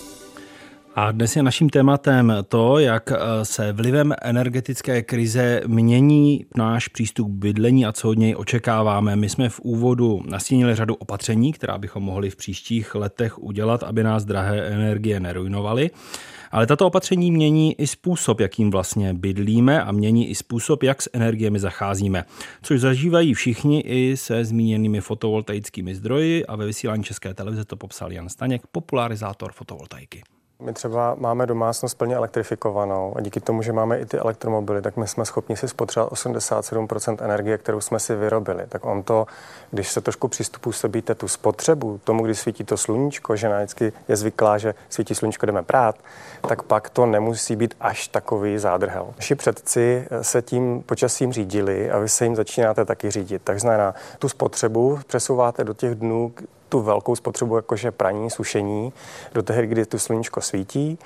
A dnes je naším tématem to, jak eh, se vlivem energetické krize mění náš přístup k bydlení a co od něj očekáváme. My jsme v úvodu nastínili řadu opatření, která bychom mohli v příštích letech udělat, aby nás drahé energie nerujnovaly. Ale tato opatření mění i způsob, jakým vlastně bydlíme a mění i způsob, jak s energiemi zacházíme, což zažívají všichni i se zmíněnými fotovoltaickými zdroji a ve vysílání České televize to popsal Jan Staněk, popularizátor fotovoltaiky. My třeba máme domácnost plně elektrifikovanou a díky tomu, že máme i ty elektromobily, tak my jsme schopni si spotřebovat 87% energie, kterou jsme si vyrobili. Tak on to, když se trošku přizpůsobíte tu spotřebu, tomu, když svítí to sluníčko, že vždycky je zvyklá, že svítí sluníčko, jdeme prát, tak pak to nemusí být až takový zádrhel. Naši předci se tím počasím řídili a vy se jim začínáte taky řídit. Tak znamená, tu spotřebu přesouváte do těch dnů, tu velkou spotřebu, jakože praní, sušení, do té, kdy tu sluníčko svítí.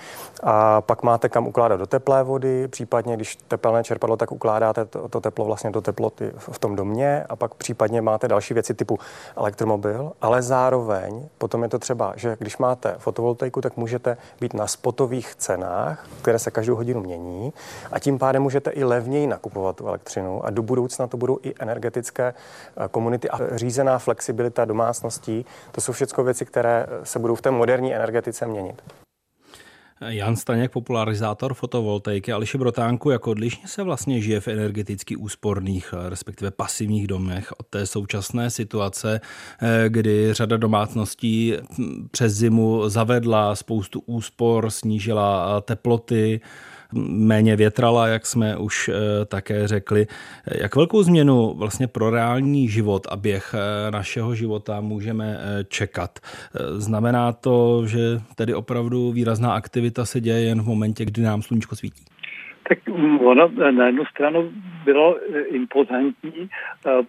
A pak máte kam ukládat do teplé vody, případně když tepelné čerpadlo, tak ukládáte to, to teplo vlastně do teploty v tom domě. A pak případně máte další věci typu elektromobil, ale zároveň potom je to třeba, že když máte fotovoltaiku, tak můžete být na spotových cenách, které se každou hodinu mění. A tím pádem můžete i levněji nakupovat tu elektřinu. A do budoucna to budou i energetické eh, komunity a řízená flexibilita domácností, to jsou všechno věci, které se budou v té moderní energetice měnit. Jan Staněk, popularizátor fotovoltaiky, Ališi Brotánku, jak odlišně se vlastně žije v energeticky úsporných, respektive pasivních domech od té současné situace, kdy řada domácností přes zimu zavedla spoustu úspor, snížila teploty, méně větrala, jak jsme už eh, také řekli. Jak velkou změnu vlastně pro reální život a běh eh, našeho života můžeme eh, čekat? Znamená to, že tedy opravdu výrazná aktivita se děje jen v momentě, kdy nám sluníčko svítí? Tak ono na jednu stranu bylo impozantní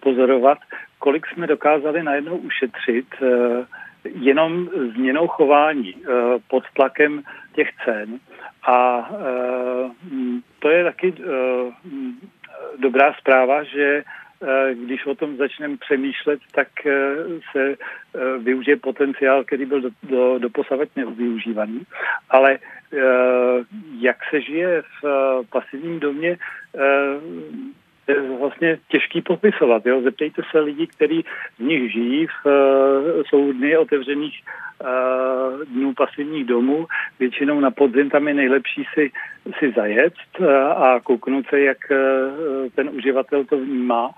pozorovat, kolik jsme dokázali najednou ušetřit jenom změnou chování pod tlakem těch cen. A e, to je taky e, dobrá zpráva, že e, když o tom začneme přemýšlet, tak se využije potenciál, který byl do, do, nevyužívaný. Ale jak se žije v pasivním domě, vlastně těžký popisovat. Jo? Zeptejte se lidí, kteří v nich žijí, v, jsou dny otevřených uh, dnů pasivních domů. Většinou na podzim tam je nejlepší si, si zajet uh, a kouknout se, jak ten uživatel to vnímá.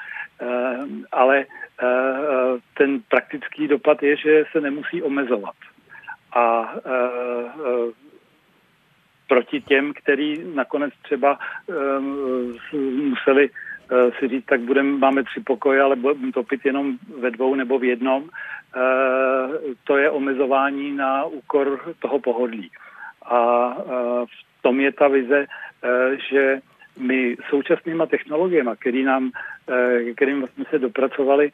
ale ten praktický dopad je, že se nemusí omezovat. A proti těm, který nakonec třeba museli si říct, tak budem, máme tři pokoje, ale budeme topit jenom ve dvou nebo v jednom. To je omezování na úkor toho pohodlí. A v tom je ta vize, že my současnýma technologiemi, který nám, kterým jsme se dopracovali,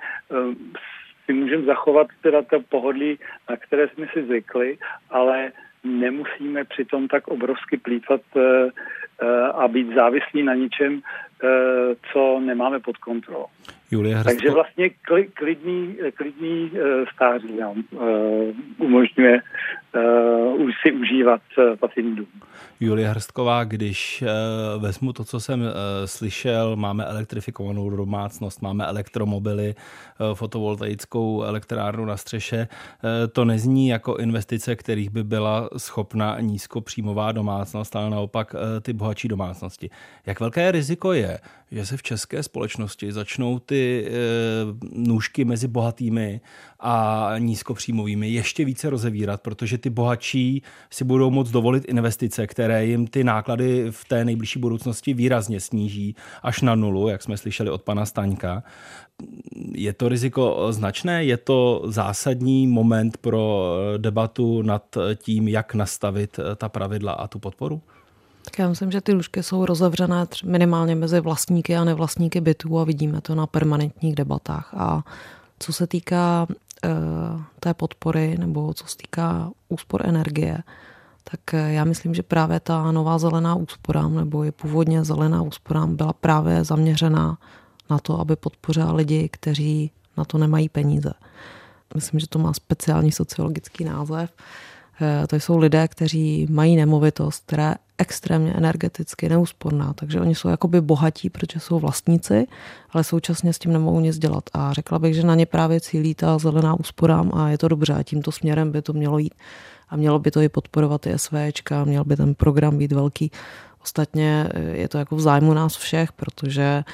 si můžeme zachovat teda to pohodlí, na které jsme si zvykli, ale nemusíme přitom tak obrovsky plítvat a být závislí na ničem, Eh, co nemáme pod kontrolou. Julie Hrstko... Takže vlastně klidný, klidný eh, stáří nám eh, umožňuje už si užívat pasivní dům. Julie Hrstková, když vezmu to, co jsem slyšel, máme elektrifikovanou domácnost, máme elektromobily, fotovoltaickou elektrárnu na střeše, to nezní jako investice, kterých by byla schopna nízkopříjmová domácnost, ale naopak ty bohatší domácnosti. Jak velké riziko je, že se v české společnosti začnou ty e, nůžky mezi bohatými a nízkopříjmovými ještě více rozevírat, protože ty bohatší si budou moct dovolit investice, které jim ty náklady v té nejbližší budoucnosti výrazně sníží až na nulu, jak jsme slyšeli od pana Staňka. Je to riziko značné? Je to zásadní moment pro debatu nad tím, jak nastavit ta pravidla a tu podporu? Tak já myslím, že ty lůžky jsou rozevřené minimálně mezi vlastníky a nevlastníky bytů a vidíme to na permanentních debatách. A co se týká uh, té podpory nebo co se týká úspor energie, tak eh, já myslím, že právě ta nová zelená úspora, nebo je původně zelená úspora, byla právě zaměřená na to, aby podpořila lidi, kteří na to nemají peníze. Myslím, že to má speciální sociologický název. Eh, to jsou lidé, kteří mají nemovitost, která je extrémně energeticky neúsporná, takže oni jsou jakoby bohatí, protože jsou vlastníci, ale současně s tím nemohou nic dělat. A řekla bych, že na ně právě cílí ta zelená úsporám a je to dobře a tímto směrem by to mělo jít. A mělo by to i podporovat i SVčka, měl by ten program být velký. Ostatně eh, je to jako v zájmu nás všech, protože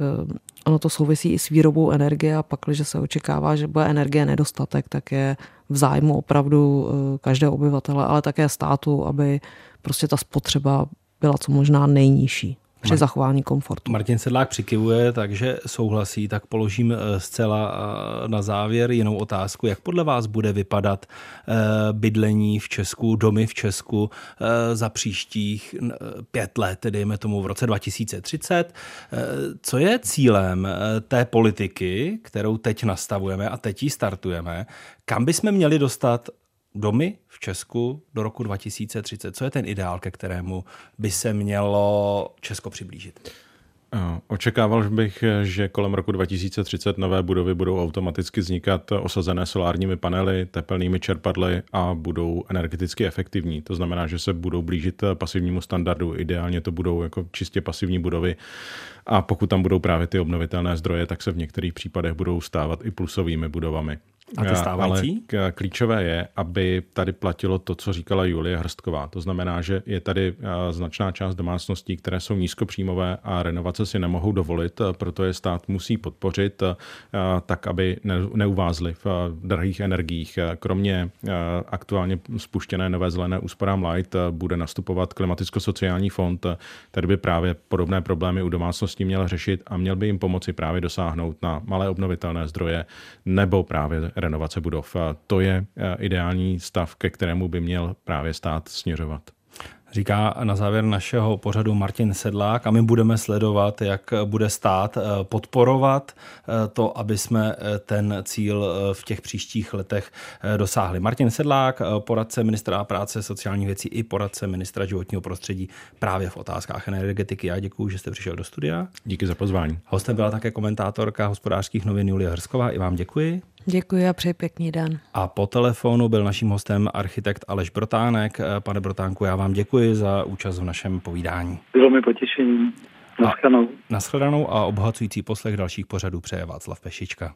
eh, ono to souvisí i s výrobou energie a pak, když se očekává, že bude energie nedostatek, tak je v zájmu opravdu eh, každého obyvatele, ale také státu, aby prostě ta spotřeba byla co možná nejnižší při zachování komfortu. Martin Sedlák přikivuje, takže souhlasí, tak položím eh, zcela eh, na závěr jinou otázku. Jak podle vás bude vypadat eh, bydlení v Česku, domy v Česku za příštích pět let, dejme tomu v roce 2030? Co je cílem té politiky, kterou teď nastavujeme a teď ji startujeme? Kam bychom měli dostat domy v Česku do roku 2030? Co je ten ideál, ke kterému by se mělo Česko přiblížit? Očekával bych, že kolem roku 2030 nové budovy budou automaticky vznikat osazené solárními panely, tepelnými čerpadly a budou energeticky efektivní. To znamená, že se budou blížit pasivnímu standardu. Ideálně to budou jako čistě pasivní budovy a pokud tam budou právě ty obnovitelné zdroje, tak se v některých případech budou stávat i plusovými budovami. A ty stávající? Ale klíčové je, aby tady platilo to, co říkala Julie Hrstková. To znamená, že je tady značná část domácností, které jsou nízkopříjmové a renovace si nemohou dovolit, proto je stát musí podpořit tak, aby neuvázly v drahých energiích. Kromě aktuálně spuštěné nové zelené úsporám Light bude nastupovat klimaticko-sociální fond, který by právě podobné problémy u domácností měl řešit a měl by jim pomoci právě dosáhnout na malé obnovitelné zdroje nebo právě renovace budov. To je eh, ideální stav, ke kterému by měl právě stát směřovat. Říká na závěr našeho pořadu Martin Sedlák a my budeme sledovat, jak bude stát eh, podporovat eh, to, aby jsme ten cíl v těch příštích letech dosáhli. Martin Sedlák, poradce ministra práce, sociální věcí i poradce ministra životního prostředí právě v otázkách energetiky. Já děkuji, že jste přišel do studia. Díky za pozvání. Hostem byla také komentátorka hospodářských novin Julie Hrsková. I vám děkuji. Děkuji a přeji pěkný den. A po telefonu byl naším hostem architekt Aleš Brotánek. Pane Brotánku, já vám děkuji za účast v našem povídání. Bylo mi potěšení. Naschledanou. Naschledanou a obohacující poslech dalších pořadů přeje Václav Pešička.